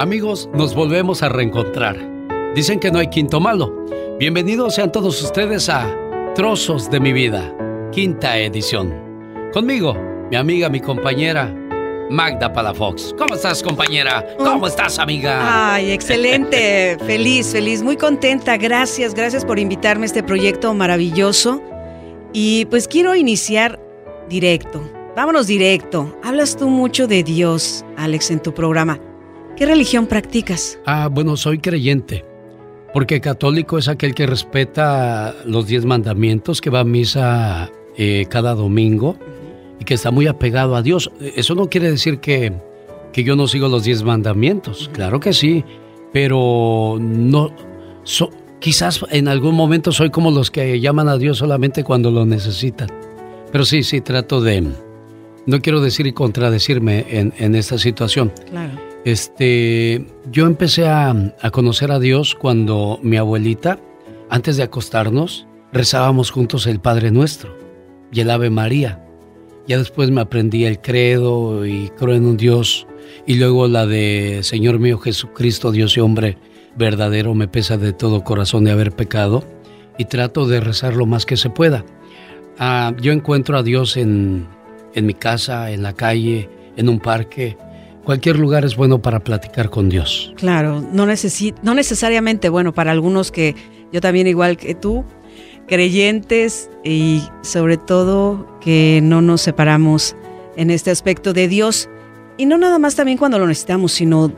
Amigos, nos volvemos a reencontrar. Dicen que no hay quinto malo. Bienvenidos sean todos ustedes a Trozos de mi vida, quinta edición. Conmigo, mi amiga, mi compañera, Magda Palafox. ¿Cómo estás, compañera? ¿Cómo estás, amiga? Ay, excelente. feliz, feliz, muy contenta. Gracias, gracias por invitarme a este proyecto maravilloso. Y pues quiero iniciar directo. Vámonos directo. Hablas tú mucho de Dios, Alex, en tu programa. ¿Qué religión practicas? Ah, bueno, soy creyente. Porque católico es aquel que respeta los diez mandamientos, que va a misa eh, cada domingo y que está muy apegado a Dios. Eso no quiere decir que, que yo no sigo los diez mandamientos, claro que sí, pero no, quizás en algún momento soy como los que llaman a Dios solamente cuando lo necesitan. Pero sí, sí, trato de, no quiero decir y contradecirme en, en esta situación. Claro. Este, yo empecé a, conocer a Dios cuando mi abuelita, antes de acostarnos, rezábamos juntos el Padre Nuestro y el Ave María. Ya después me aprendí el credo y creo en un Dios. Y luego la de Señor mío Jesucristo, Dios y hombre verdadero, me pesa de todo corazón de haber pecado. Y trato de rezar lo más que se pueda. Ah, yo encuentro a Dios en, en mi casa, en la calle, en un parque, cualquier lugar es bueno para platicar con Dios. Claro, no, no necesariamente, bueno, para algunos que yo también igual que tú, creyentes y sobre todo que no nos separamos en este aspecto de Dios y no nada más también cuando lo necesitamos, sino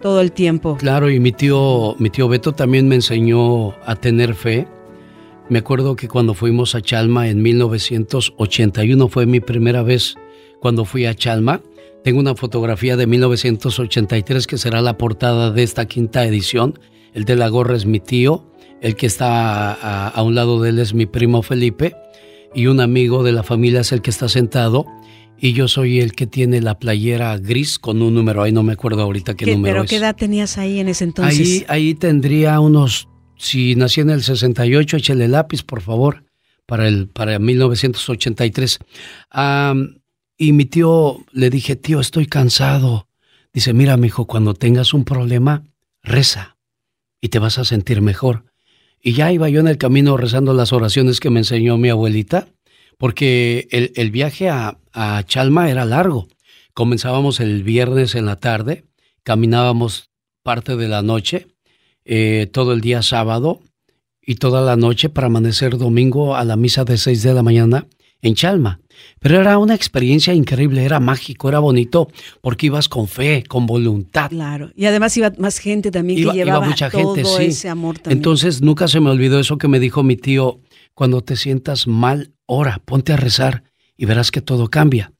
todo el tiempo. Claro, y mi tío, mi tío Beto también me enseñó a tener fe. Me acuerdo que cuando fuimos a Chalma en 1981 fue mi primera vez cuando fui a Chalma tengo una fotografía de 1983 que será la portada de esta quinta edición. El de la gorra es mi tío, el que está a, un lado de él es mi primo Felipe y un amigo de la familia es el que está sentado y yo soy el que tiene la playera gris con un número, ahí no me acuerdo ahorita qué, número ¿Pero qué edad tenías ahí en ese entonces? Ahí, ahí tendría unos, si nací en el 68, échale lápiz por favor, para, el, para 1983. Y mi tío le dije, tío, estoy cansado. Dice, mira, hijo, cuando tengas un problema, reza y te vas a sentir mejor. Y ya iba yo en el camino rezando las oraciones que me enseñó mi abuelita, porque el, viaje a, Chalma era largo. Comenzábamos el viernes en la tarde, caminábamos parte de la noche, eh, todo el día sábado y toda la noche para amanecer domingo a la misa de 6 de la mañana en Chalma. Pero era una experiencia increíble, era mágico, era bonito, porque ibas con fe, con voluntad. Claro, y además iba más gente también que llevaba mucha gente, sí. ese amor también. Entonces nunca se me olvidó eso que me dijo mi tío, cuando te sientas mal, ora, ponte a rezar y verás que todo cambia.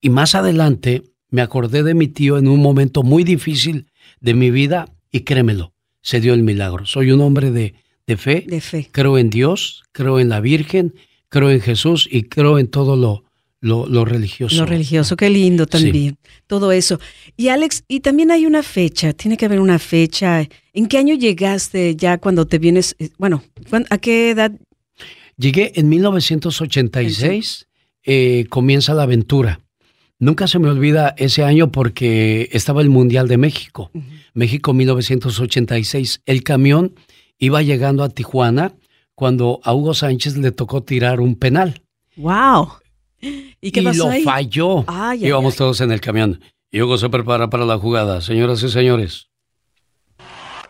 Y más adelante me acordé de mi tío en un momento muy difícil de mi vida y créemelo, se dio el milagro. Soy un hombre de, de fe, de fe. Creo en Dios, creo en la Virgen creo en Jesús y creo en todo lo, lo, religioso. Lo religioso, qué lindo también. Todo eso. Y Alex, y también hay una fecha, tiene que haber una fecha. ¿En qué año llegaste ya cuando te vienes? Eh, bueno, ¿a qué edad? Llegué en 1986, eh, comienza la aventura. Nunca se me olvida ese año porque estaba el Mundial de México. México 1986. El camión iba llegando a Tijuana cuando a Hugo Sánchez le tocó tirar un penal. ¡Wow! ¿Y qué lo falló. Íbamos todos en el camión. Y Hugo se prepara para la jugada. Señoras y señores,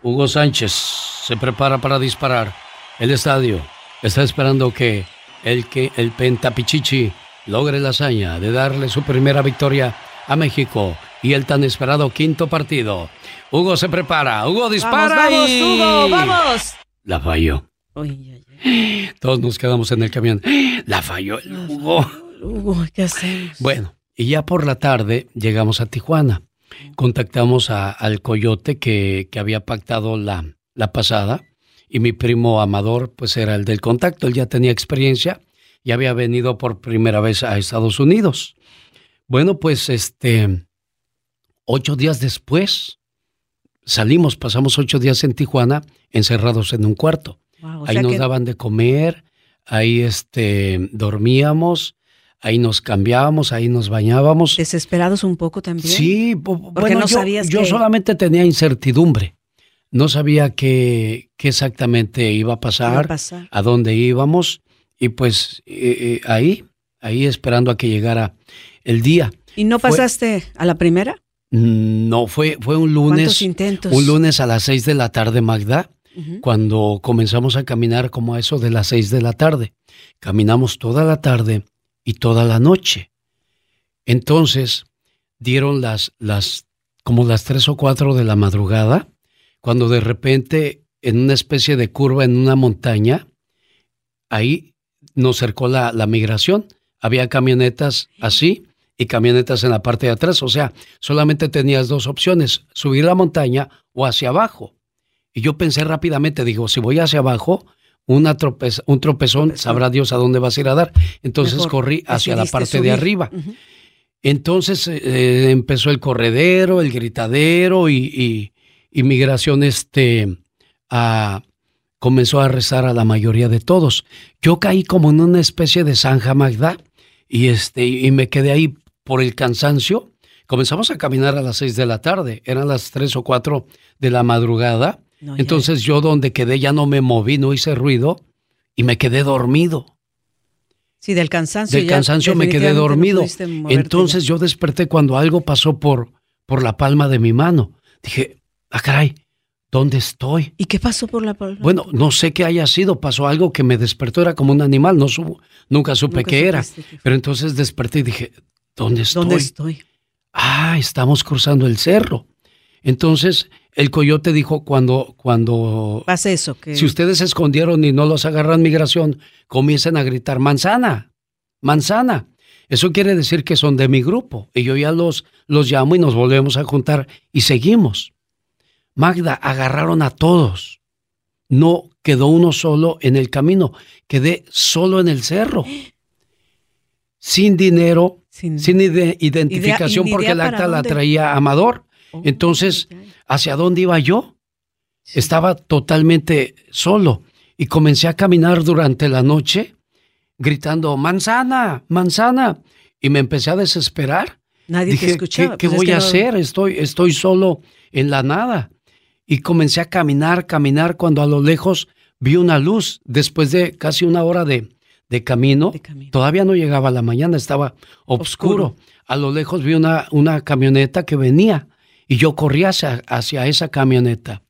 Hugo Sánchez se prepara para disparar. El estadio está esperando que el, que el Pentapichichi logre la hazaña de darle su primera victoria a México y el tan esperado quinto partido. Hugo se prepara, Hugo dispara vamos, Hugo, vamos. La falló. Todos nos quedamos en el camión. La falló el Hugo. Hugo, ¿qué hacemos? Bueno, y ya por la tarde llegamos a Tijuana. Contactamos al coyote que, había pactado la, la pasada y mi primo Amador pues era el del contacto. Él ya tenía experiencia y había venido por primera vez a Estados Unidos. Bueno, pues este, ocho días después salimos, pasamos ocho días en Tijuana encerrados en un cuarto ahí nos daban de comer, ahí este, dormíamos, ahí nos cambiábamos, ahí nos bañábamos. Desesperados un poco también. Sí, bueno, no yo, yo solamente tenía incertidumbre. No sabía qué, exactamente iba a, pasar, a dónde íbamos, y pues eh, eh, ahí, ahí esperando a que llegara el día. ¿Y no pasaste a la primera? Mm, no, fue, fue un lunes. intentos? Un lunes a las seis de la tarde, Magda, cuando comenzamos a caminar como a eso de las seis de la tarde. Caminamos toda la tarde y toda la noche. Entonces, dieron las, las, como las tres o cuatro de la madrugada, cuando de repente, en una especie de curva en una montaña, ahí nos cercó la, la migración. Había camionetas así y camionetas en la parte de atrás. O sea, solamente tenías dos opciones, subir la montaña o hacia abajo. Y yo pensé rápidamente, digo, si voy hacia abajo, una un tropezón, sabrá Dios a dónde vas a ir a dar. Entonces corrí hacia la parte de arriba. Entonces eh, eh, empezó el corredero, el gritadero y, y, migración este, comenzó a rezar a la mayoría de todos. Yo caí como en una especie de zanja Magda y, este, y me quedé ahí por el cansancio, comenzamos a caminar a las seis de la tarde, eran las tres o cuatro de la madrugada. Entonces yo donde quedé ya no me moví, no hice ruido y me quedé dormido. Sí, del cansancio. Del cansancio me quedé dormido. Entonces yo desperté cuando algo pasó por, por la palma de mi mano. Dije, ah, caray, ¿dónde estoy? ¿Y qué pasó por la palma? Bueno, no sé qué haya sido. Pasó algo que me despertó, era como un animal, no nunca supe qué era. Pero entonces desperté y dije, ¿Dónde estoy? ¿Dónde estoy? Ah, estamos cruzando el cerro. Entonces, el coyote dijo cuando, cuando... Pasa eso, que... Si ustedes se escondieron y no los agarran migración, comiencen a gritar, manzana, manzana. Eso quiere decir que son de mi grupo. Y yo ya los, los llamo y nos volvemos a juntar y seguimos. Magda, agarraron a todos. No quedó uno solo en el camino, quedé solo en el cerro. Sin dinero, sin, identificación porque el acta la traía Amador. Entonces, ¿hacia dónde iba yo? Estaba totalmente solo y comencé a caminar durante la noche gritando, manzana, manzana. Y me empecé a desesperar. Nadie Dije, escuchaba. ¿qué, pues voy a hacer? Estoy, estoy solo en la nada. Y comencé a caminar, caminar cuando a lo lejos vi una luz después de casi una hora de, de camino, todavía no llegaba la mañana, estaba oscuro. A lo lejos vi una, una camioneta que venía y yo corrí hacia, hacia esa camioneta.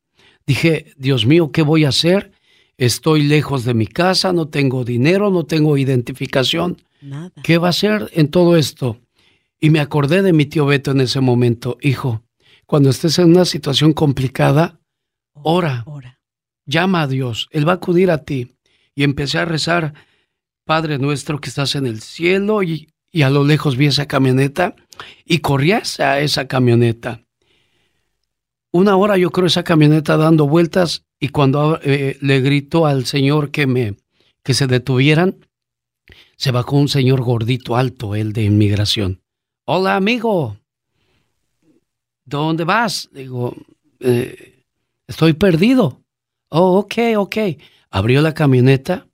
Dije, Dios mío, ¿qué voy a hacer? Estoy lejos de mi casa, no tengo dinero, no tengo identificación. Nada. ¿Qué va a hacer en todo esto? Y me acordé de mi tío Beto en ese momento. Hijo, cuando estés en una situación complicada, ora. ora. Llama a Dios, Él va a acudir a ti. Y empecé a rezar Padre nuestro que estás en el cielo, y, a lo lejos vi esa camioneta y corrías a esa camioneta. Una hora yo creo esa camioneta dando vueltas y cuando eh, le grito al señor que me que se detuvieran, se bajó un señor gordito alto, el de inmigración. Hola amigo, ¿dónde vas? Digo, eh, estoy perdido. Oh, ok, ok. Abrió la camioneta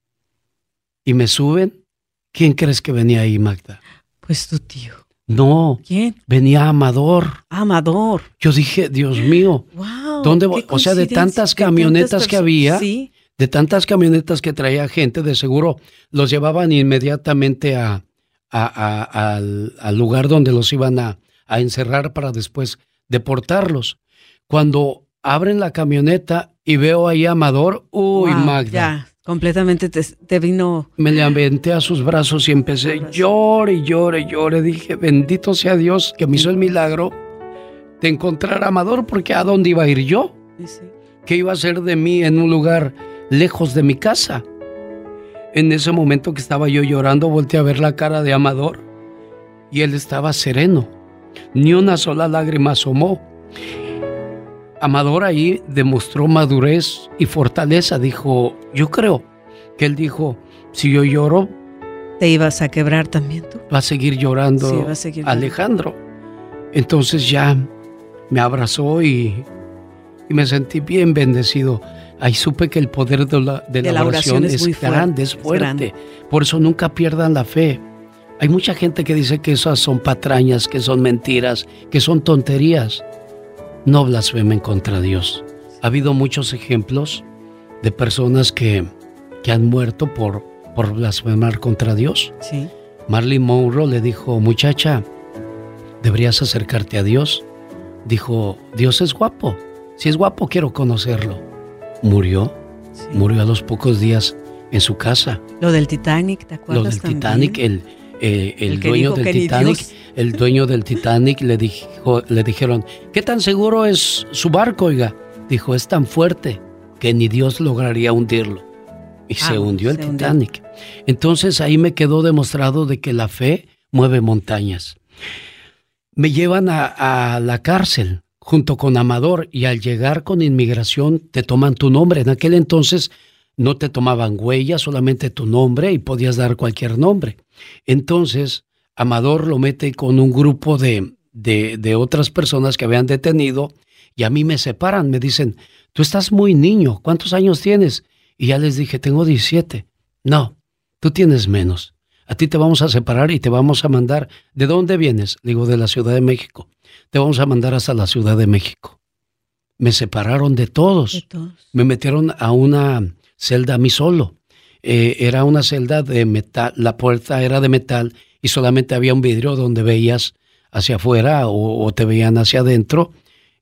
y me suben, ¿quién crees que venía ahí, Magda? Pues tu tío. No. ¿Quién? Venía Amador. Amador. Yo dije, Dios mío. Wow, ¿Dónde voy? O sea, de tantas camionetas que había, de tantas camionetas que traía gente, de seguro los llevaban inmediatamente a, al, lugar donde los iban a, encerrar para después deportarlos. Cuando abren la camioneta y veo ahí a Amador, uy, Magda. Completamente te, vino. Me le aventé a sus brazos y empecé llore, llore, llore. Dije, bendito sea Dios que me hizo el milagro de encontrar a Amador, porque ¿a dónde iba a ir yo? ¿Qué iba a ser de mí en un lugar lejos de mi casa? En ese momento que estaba yo llorando, volteé a ver la cara de Amador y él estaba sereno. Ni una sola lágrima asomó. Amador ahí demostró madurez y fortaleza. Dijo, yo creo que él dijo, si yo lloro... Te ibas a quebrar también tú. Va a seguir llorando Alejandro. Entonces ya me abrazó y, me sentí bien bendecido. Ahí supe que el poder de la, oración, es, grande, es fuerte. Por eso nunca pierdan la fe. Hay mucha gente que dice que esas son patrañas, que son mentiras, que son tonterías. No blasfemen contra Dios. Ha habido muchos ejemplos de personas que, que han muerto por, por blasfemar contra Dios. Sí. Marlene Monroe le dijo, muchacha, deberías acercarte a Dios. Dijo, Dios es guapo. Si es guapo, quiero conocerlo. Murió. Murió a los pocos días en su casa. Lo del Titanic, ¿te acuerdas? Lo del Titanic, el, eh, el, dueño del Titanic, el dueño del Titanic le dijo, le dijeron, ¿qué tan seguro es su barco, oiga? Dijo, es tan fuerte que ni Dios lograría hundirlo. Y se ah, hundió el Titanic. Entonces ahí me quedó demostrado de que la fe mueve montañas. Me llevan a, la cárcel junto con Amador y al llegar con inmigración te toman tu nombre. En aquel entonces no te tomaban huellas, solamente tu nombre y podías dar cualquier nombre. Entonces, Amador lo mete con un grupo de, de, otras personas que habían detenido y a mí me separan, me dicen, tú estás muy niño, ¿cuántos años tienes? Y ya les dije, tengo 17. No, tú tienes menos. A ti te vamos a separar y te vamos a mandar. ¿De dónde vienes? Digo, de la Ciudad de México. Te vamos a mandar hasta la Ciudad de México. Me separaron de todos. De todos. Me metieron a una celda a mí solo. Eh, era una celda de metal, la puerta era de metal y solamente había un vidrio donde veías hacia afuera o, te veían hacia adentro.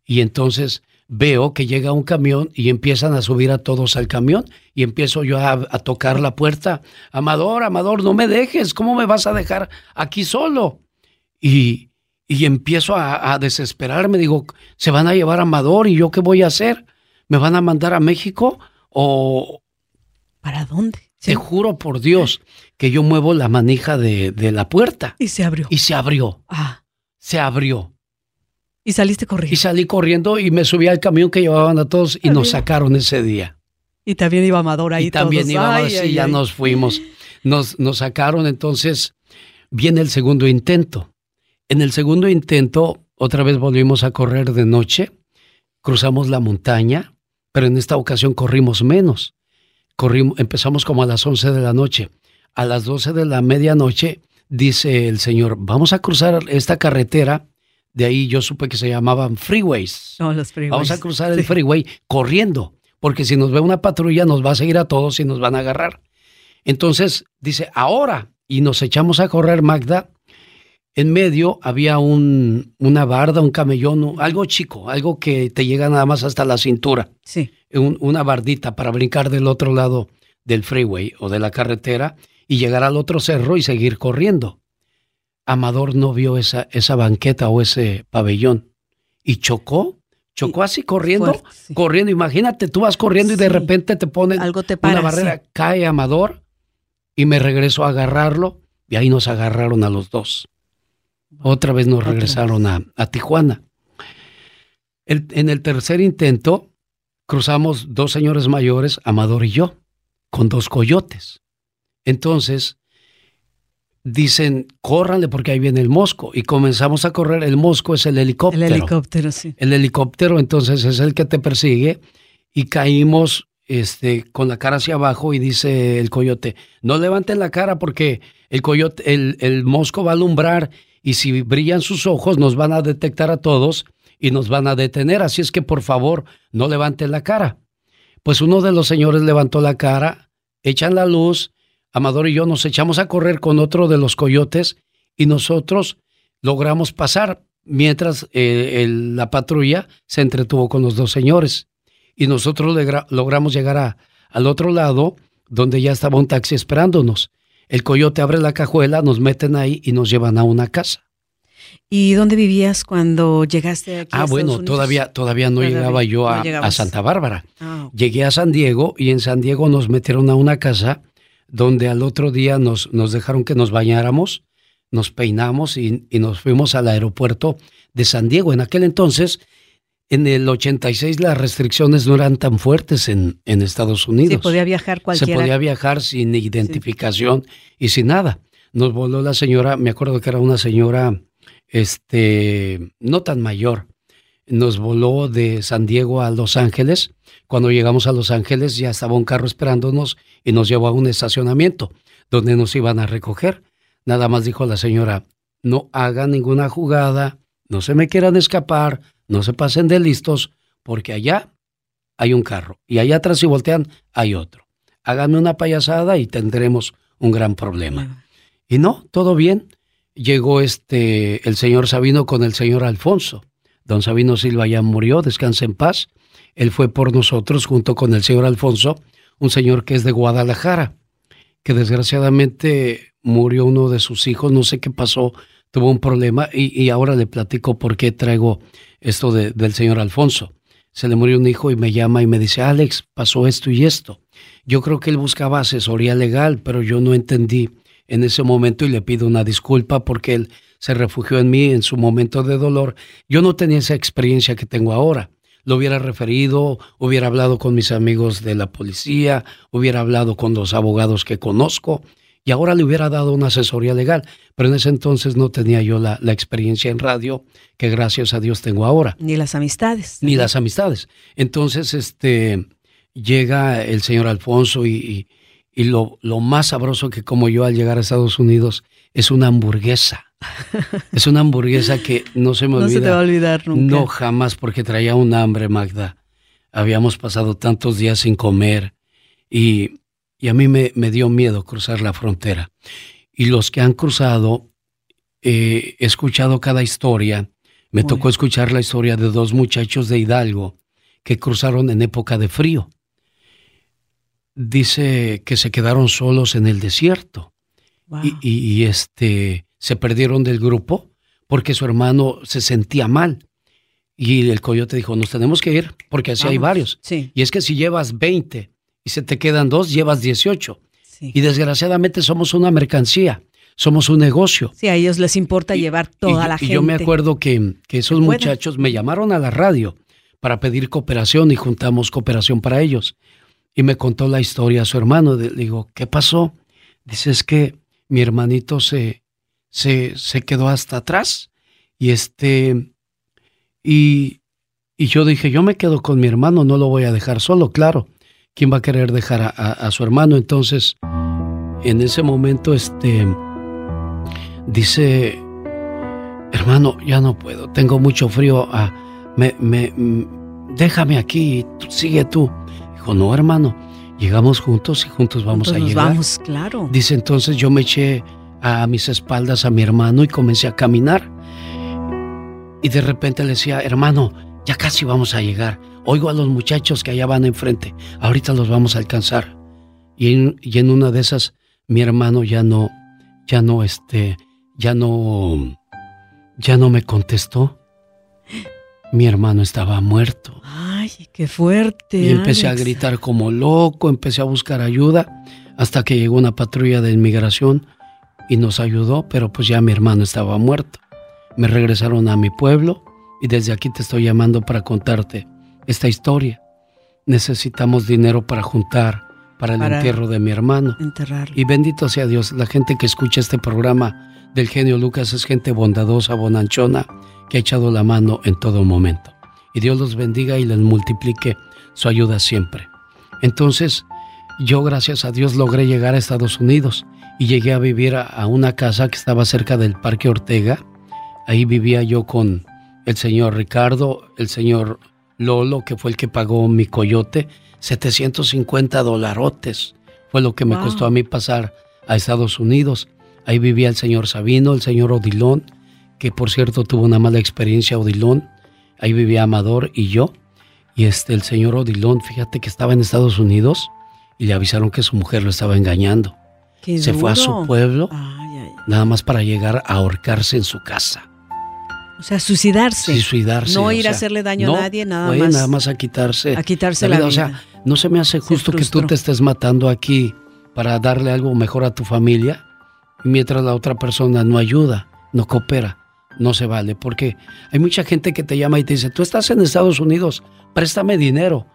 Y entonces veo que llega un camión y empiezan a subir a todos al camión y empiezo yo a, tocar la puerta. Amador, Amador, no me dejes, ¿cómo me vas a dejar aquí solo? Y, y empiezo a, a, desesperarme, digo, ¿se van a llevar a Amador y yo qué voy a hacer? ¿Me van a mandar a México o, ¿Para dónde? Te juro por Dios que yo muevo la manija de, la puerta. Y se abrió. Y se abrió. Ah. Se abrió. Y saliste corriendo. Y salí corriendo y me subí al camión que llevaban a todos y nos sacaron ese día. Y también iba Amador ahí. Y también iba Amador, y ya nos fuimos. Nos, nos sacaron, entonces viene el segundo intento. En el segundo intento, otra vez volvimos a correr de noche, cruzamos la montaña, pero en esta ocasión corrimos menos corrimos, empezamos como a las 11 de la noche. A las 12 de la medianoche dice el señor, vamos a cruzar esta carretera. De ahí yo supe que se llamaban freeways. los freeways. Vamos a cruzar el freeway corriendo, porque si nos ve una patrulla nos va a seguir a todos y nos van a agarrar. Entonces dice, ahora, y nos echamos a correr, Magda. En medio había un, una barda, un camellón, algo chico, algo que te llega nada más hasta la cintura. Sí una bardita para brincar del otro lado del freeway o de la carretera y llegar al otro cerro y seguir corriendo. Amador no vio esa, esa banqueta o ese pabellón y chocó, chocó así corriendo, corriendo. Imagínate, tú vas corriendo y de repente te ponen Algo te una barrera, cae Amador y me regreso a agarrarlo y ahí nos agarraron a los dos. Otra vez nos regresaron a, a, Tijuana. en el tercer intento, cruzamos dos señores mayores, Amador y yo, con dos coyotes. Entonces, dicen, córranle porque ahí viene el mosco. Y comenzamos a correr. El mosco es el helicóptero. El helicóptero, sí. El helicóptero, entonces, es el que te persigue. Y caímos este, con la cara hacia abajo y dice el coyote, no levanten la cara porque el coyote, el, el mosco va a alumbrar y si brillan sus ojos nos van a detectar a todos y nos van a detener, así es que por favor no levanten la cara. Pues uno de los señores levantó la cara, echan la luz, Amador y yo nos echamos a correr con otro de los coyotes y nosotros logramos pasar mientras eh, la patrulla se entretuvo con los dos señores. Y nosotros logramos llegar al otro lado donde ya estaba un taxi esperándonos. El coyote abre la cajuela, nos meten ahí y nos llevan a una casa. ¿Y dónde vivías cuando llegaste aquí? Ah, bueno, todavía, todavía no llegaba yo a, Santa Bárbara. Ah, Llegué a San Diego y en San Diego nos metieron a una casa donde al otro día nos, nos dejaron que nos bañáramos, nos peinamos y, nos fuimos al aeropuerto de San Diego. En aquel entonces, en el 86, las restricciones no eran tan fuertes en, en Estados Unidos. Se podía viajar cualquiera. Se podía viajar sin identificación y sin nada. Nos voló la señora, me acuerdo que era una señora este, no tan mayor. Nos voló de San Diego a Los Ángeles. Cuando llegamos a Los Ángeles ya estaba un carro esperándonos y nos llevó a un estacionamiento donde nos iban a recoger. nada más dijo la señora, no hagan ninguna jugada, no se me quieran escapar, no se pasen de listos, porque allá hay un carro y allá atrás si voltean hay otro. Háganme una payasada y tendremos un gran problema. Y no, todo bien. Llegó este el señor Sabino con el señor Alfonso. Don Sabino Silva ya murió, descansa en paz. Él fue por nosotros junto con el señor Alfonso, un señor que es de Guadalajara, que desgraciadamente murió uno de sus hijos, no sé qué pasó, tuvo un problema y, ahora le platico por qué traigo esto del señor Alfonso. Se le murió un hijo y me llama y me dice, Alex, pasó esto y esto. Yo creo que él buscaba asesoría legal, pero yo no entendí en ese momento y le pido una disculpa porque él se refugió en mí en su momento de dolor. Yo no tenía esa experiencia que tengo ahora. Lo hubiera referido, hubiera hablado con mis amigos de la policía, hubiera hablado con los abogados que conozco y ahora le hubiera dado una asesoría legal, pero en ese entonces no tenía yo la, experiencia en radio que gracias a Dios tengo ahora. Ni las amistades. Ni las amistades. Entonces, este, llega el señor Alfonso y, y, lo, lo, más sabroso que como yo al llegar a Estados Unidos es una hamburguesa. es una hamburguesa que no se me olvida. No se te va a olvidar nunca. No, jamás, porque traía un hambre, Magda. Habíamos pasado tantos días sin comer y y a mí me, dio miedo cruzar la frontera. Y los que han cruzado, eh, he escuchado cada historia. Me tocó escuchar la historia de dos muchachos de Hidalgo que cruzaron en época de frío. Dice que se quedaron solos en el desierto y, este se perdieron del grupo porque su hermano se sentía mal. Y el coyote dijo, nos tenemos que ir porque así hay varios. Y es que si llevas 20 y se te quedan dos, llevas 18. Y desgraciadamente somos una mercancía, somos un negocio. Sí, a ellos les importa llevar toda la gente. Y yo me acuerdo que, esos muchachos me llamaron a la radio para pedir cooperación y juntamos cooperación para ellos. Y me contó la historia a su hermano. Le digo, ¿qué pasó? Dice, es que mi hermanito se, se, se quedó hasta atrás. Y este, y, y yo dije, yo me quedo con mi hermano, no lo voy a dejar solo, claro. ¿Quién va a querer dejar a, su hermano? Entonces, en ese momento, este, dice, hermano, ya no puedo, tengo mucho frío, ah, me, me, mm, déjame aquí, sigue tú. Dijo, no, hermano, llegamos juntos y juntos vamos a llegar. Vamos, claro. Dice, entonces yo me eché a mis espaldas a mi hermano y comencé a caminar. Y de repente le decía, hermano, ya casi vamos a llegar. Oigo a los muchachos que allá van enfrente. Ahorita los vamos a alcanzar. Y en, una de esas, mi hermano ya no, ya no, este, ya no, ya no me contestó. Mi hermano estaba muerto. Ay, qué fuerte. Y empecé a gritar como loco, empecé a buscar ayuda, hasta que llegó una patrulla de inmigración y nos ayudó, pero pues ya mi hermano estaba muerto. Me regresaron a mi pueblo y desde aquí te estoy llamando para contarte esta historia. Necesitamos dinero para juntar para el entierro de mi hermano. Enterrarlo. Y bendito sea Dios, la gente que escucha este programa del genio Lucas es gente bondadosa, bonanchona, que ha echado la mano en todo momento. Y Dios los bendiga y les multiplique su ayuda siempre. Entonces, yo gracias a Dios logré llegar a Estados Unidos y llegué a vivir a una casa que estaba cerca del Parque Ortega. Ahí vivía yo con el señor Ricardo, el señor Lolo, que fue el que pagó mi coyote, 750 dolarotes. Fue lo que me costó a mí pasar a Estados Unidos. Ahí vivía el señor Sabino, el señor Odilón, que por cierto tuvo una mala experiencia Odilón. Ahí vivía Amador y yo. Y este, el señor Odilón, fíjate que estaba en Estados Unidos y le avisaron que su mujer lo estaba engañando. Se fue a su pueblo nada más para llegar a ahorcarse en su casa. O sea, suicidarse. Suicidarse. No ir a hacerle daño a nadie, nada más. nada más a quitarse. A quitarse la vida. O sea, no se me hace justo que tú te estés matando aquí para darle algo mejor a tu familia mientras la otra persona no ayuda, no coopera. No se vale, porque hay mucha gente que te llama y te dice, tú estás en Estados Unidos, préstame dinero.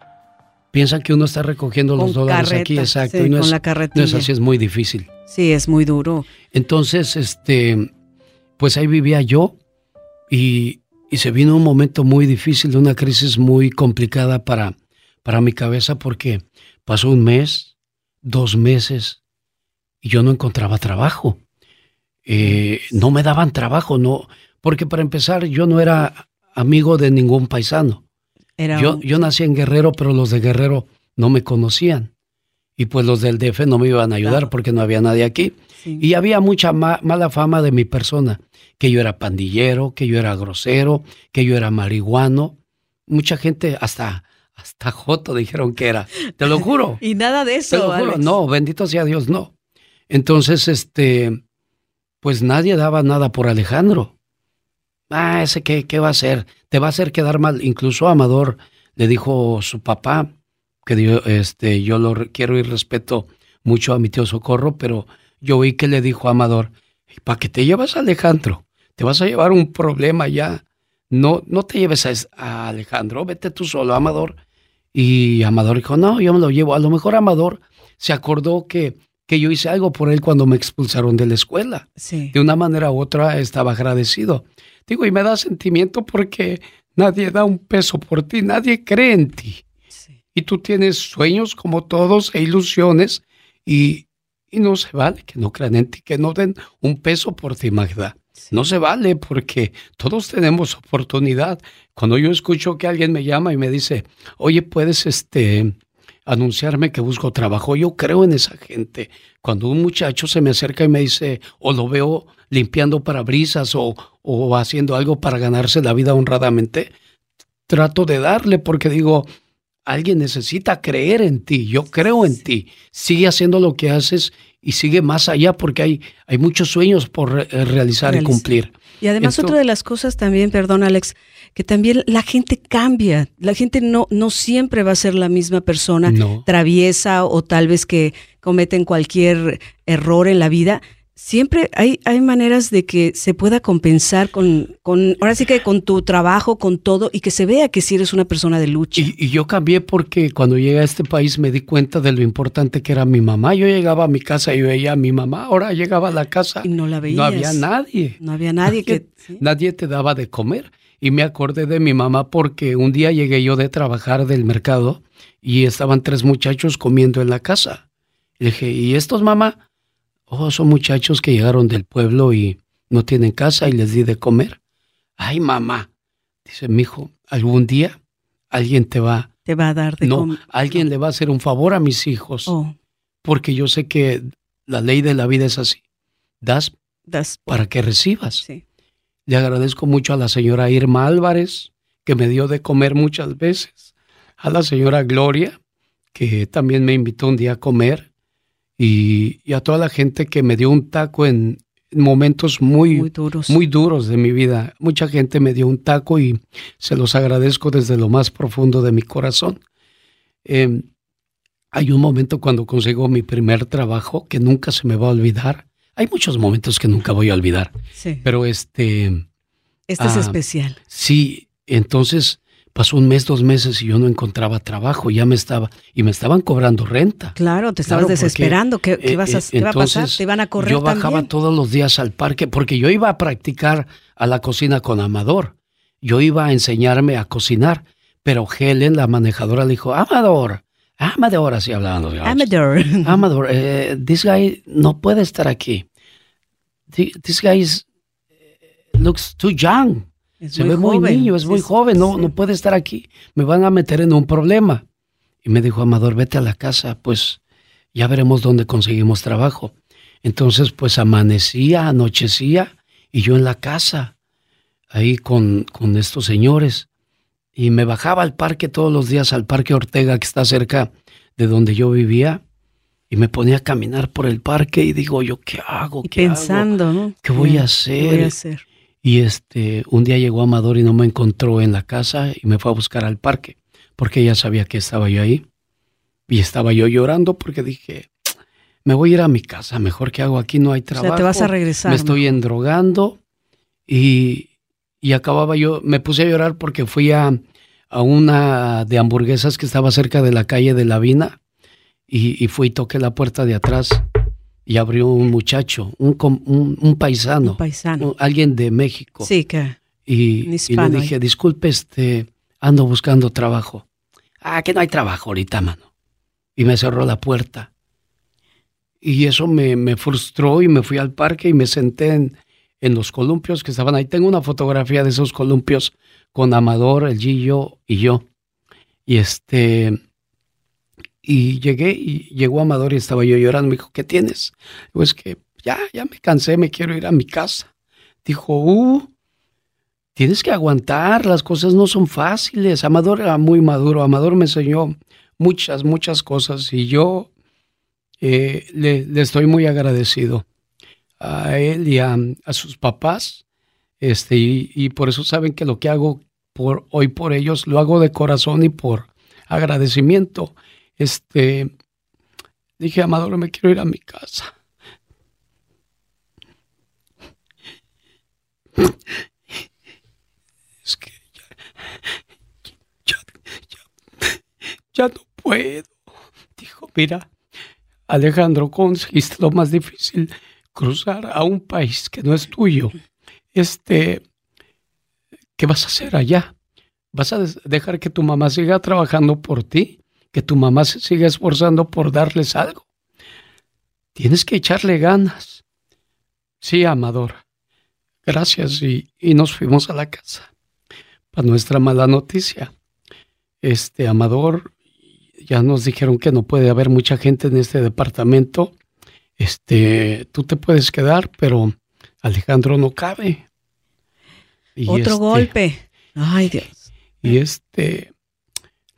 Piensan que uno está recogiendo los dólares aquí, exacto. y no, es, la no es así, es muy difícil. Sí, es muy duro. Entonces, este, pues ahí vivía yo y, se vino un momento muy difícil, una crisis muy complicada para, para mi cabeza porque pasó un mes, dos meses y yo no encontraba trabajo. eh, no me daban trabajo, no, porque para empezar yo no era amigo de ningún paisano. yo, yo nací en Guerrero, pero los de Guerrero no me conocían. Y pues los del DF no me iban a ayudar porque no había nadie aquí. Y había mucha mala fama de mi persona, que yo era pandillero, que yo era grosero, que yo era marihuano. Mucha gente, hasta, hasta Joto dijeron que era. Te lo juro. y nada de eso. No, bendito sea Dios, no. Entonces, este, pues nadie daba nada por Alejandro. Ah, ese qué, qué va a hacer, te va a hacer quedar mal. Incluso Amador le dijo su papá, que este, yo lo quiero y respeto mucho a mi tío Socorro, pero yo oí que le dijo a Amador, ¿para qué te llevas a Alejandro? Te vas a llevar un problema ya. No, no te lleves a, Alejandro, vete tú solo, Amador. Y Amador dijo, no, yo me lo llevo. A lo mejor Amador se acordó que, que yo hice algo por él cuando me expulsaron de la escuela. De una manera u otra estaba agradecido. Digo, y me da sentimiento porque nadie da un peso por ti, nadie cree en ti y tú tienes sueños como todos e ilusiones y, no se vale que no crean en ti, que no den un peso por ti, Magda. No se vale porque todos tenemos oportunidad. Cuando yo escucho que alguien me llama y me dice, oye, puedes este, anunciarme que busco trabajo, yo creo en esa gente. Cuando un muchacho se me acerca y me dice, o lo veo limpiando parabrisas o, o haciendo algo para ganarse la vida honradamente, trato de darle porque digo, Alguien necesita creer en ti. Yo creo en ti. Sigue haciendo lo que haces y sigue más allá porque hay, hay muchos sueños por eh, realizar y cumplir. Y además otra de las cosas también, perdón Alex, que también la gente cambia. La gente no, no siempre va a ser la misma persona traviesa o tal vez que cometen cualquier error en la vida siempre hay, hay maneras de que se pueda compensar con, con, ahora sí que con tu trabajo, con todo, y que se vea que si eres una persona de lucha. Y, yo cambié porque cuando llegué a este país me di cuenta de lo importante que era mi mamá. Yo llegaba a mi casa y veía a mi mamá, ahora llegaba a la casa y no la veías. No había nadie. No había nadie, que... Nadie te daba de comer. Y me acordé de mi mamá porque un día llegué yo de trabajar del mercado y estaban tres muchachos comiendo en la casa. Y dije, ¿y estos mamá? Oh, son muchachos que llegaron del pueblo y no tienen casa y les di de comer. Ay, mamá, dice mi hijo, algún día alguien te va, te va a dar de comer. No, alguien le va a hacer un favor a mis hijos. Oh. Porque yo sé que la ley de la vida es así. Das, das para que recibas. Sí. Le agradezco mucho a la señora Irma Álvarez, que me dio de comer muchas veces. A la señora Gloria, que también me invitó un día a comer y, a toda la gente que me dio un taco en, momentos muy, muy, duros. muy duros de mi vida. Mucha gente me dio un taco y se los agradezco desde lo más profundo de mi corazón. Em, hay un momento cuando consigo mi primer trabajo que nunca se me va a olvidar. Hay muchos momentos que nunca voy a olvidar. Sí. Pero este... Este es ah, especial. Sí, entonces Pasó un mes, dos meses y yo no encontraba trabajo, ya me estaba, y me estaban cobrando renta. Claro, te estabas desesperando, ¿Qué, qué, vas a, eh, va a pasar? ¿Te van a correr Yo bajaba todos los días al parque, porque yo iba a practicar a la cocina con Amador. Yo iba a enseñarme a cocinar, pero Helen, la manejadora, le dijo, Amador, Amador, así hablando. Amador. Amador, eh, this guy no puede estar aquí. This guy eh, looks too young se ve muy niño, es muy joven, no, no puede estar aquí. Me van a meter en un problema. Y me dijo, Amador, vete a la casa, pues ya veremos dónde conseguimos trabajo. Entonces, pues amanecía, anochecía, y yo en la casa, ahí con, con estos señores. Y me bajaba al parque todos los días, al Parque Ortega, que está cerca de donde yo vivía, y me ponía a caminar por el parque y digo, ¿yo qué hago? ¿Qué pensando, ¿no? ¿Qué voy a hacer? ¿Qué voy a hacer? Y este, un día llegó Amador y no me encontró en la casa y me fue a buscar al parque, porque ella sabía que estaba yo ahí. Y estaba yo llorando porque dije, me voy a ir a mi casa, mejor que hago aquí, no hay trabajo. O te vas a regresar. Me estoy endrogando y, y acababa yo, me puse a llorar porque fui a, a, una de hamburguesas que estaba cerca de la calle de La Vina y, y fui y toqué la puerta de atrás y abrió un muchacho, un, un, paisano, un paisano. alguien de México. Sí, que. Y, le dije, disculpe, este, ando buscando trabajo. Ah, que no hay trabajo ahorita, mano. Y me cerró la puerta. y eso me, me, frustró y me fui al parque y me senté en, en, los columpios que estaban ahí. Tengo una fotografía de esos columpios con Amador, el Gillo y yo. Y este, y llegué y llegó Amador y estaba yo llorando. Me dijo, ¿qué tienes? Pues que ya, ya me cansé, me quiero ir a mi casa. Dijo, uh, tienes que aguantar, las cosas no son fáciles. Amador era muy maduro, Amador me enseñó muchas, muchas cosas y yo eh, le, estoy muy agradecido a él y a, sus papás. Este, y, y, por eso saben que lo que hago por hoy por ellos lo hago de corazón y por agradecimiento. Este, dije, Amador, me quiero ir a mi casa. Es que ya, ya, no puedo. Dijo, mira, Alejandro, conseguiste lo más difícil, cruzar a un país que no es tuyo. Este, ¿qué vas a hacer allá? ¿Vas a dejar que tu mamá siga trabajando por ti? Que tu mamá se siga esforzando por darles algo. Tienes que echarle ganas. Sí, Amador. Gracias y, nos fuimos a la casa. Para nuestra mala noticia. Este, Amador, ya nos dijeron que no puede haber mucha gente en este departamento. Este, tú te puedes quedar, pero Alejandro no cabe. Otro este, golpe. Ay, Dios. Y este,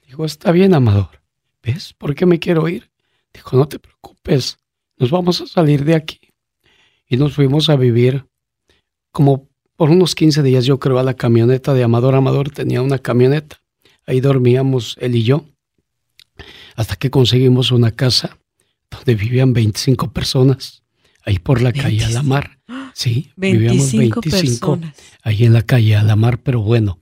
dijo, está bien, Amador. ¿Ves por qué me quiero ir? Dijo, no te preocupes, nos vamos a salir de aquí. Y nos fuimos a vivir como por unos 15 días, yo creo, a la camioneta de Amador. Amador tenía una camioneta. Ahí dormíamos él y yo. Hasta que conseguimos una casa donde vivían 25 personas. Ahí por la calle Alamar. Sí, vivíamos 25 personas. ahí en la calle Alamar, pero bueno.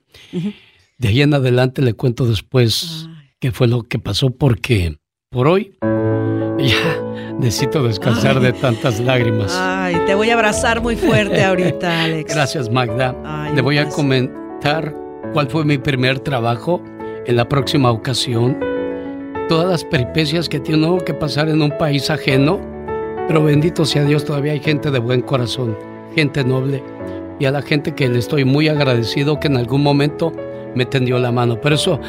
De ahí en adelante le cuento después qué fue lo que pasó porque por hoy ya necesito descansar de tantas lágrimas. Ay, te voy a abrazar muy fuerte ahorita, Alex. Gracias, Magda. Le voy a comentar cuál fue mi primer trabajo en la próxima ocasión. Todas las peripecias que tengo que pasar en un país ajeno, pero bendito sea Dios, todavía hay gente de buen corazón, gente noble y a la gente que le estoy muy agradecido que en algún momento me tendió la mano. Pero eso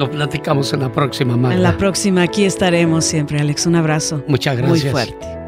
lo platicamos en la próxima, Magda. En la próxima, aquí estaremos siempre, Alex. Un abrazo. Muchas gracias. Muy fuerte.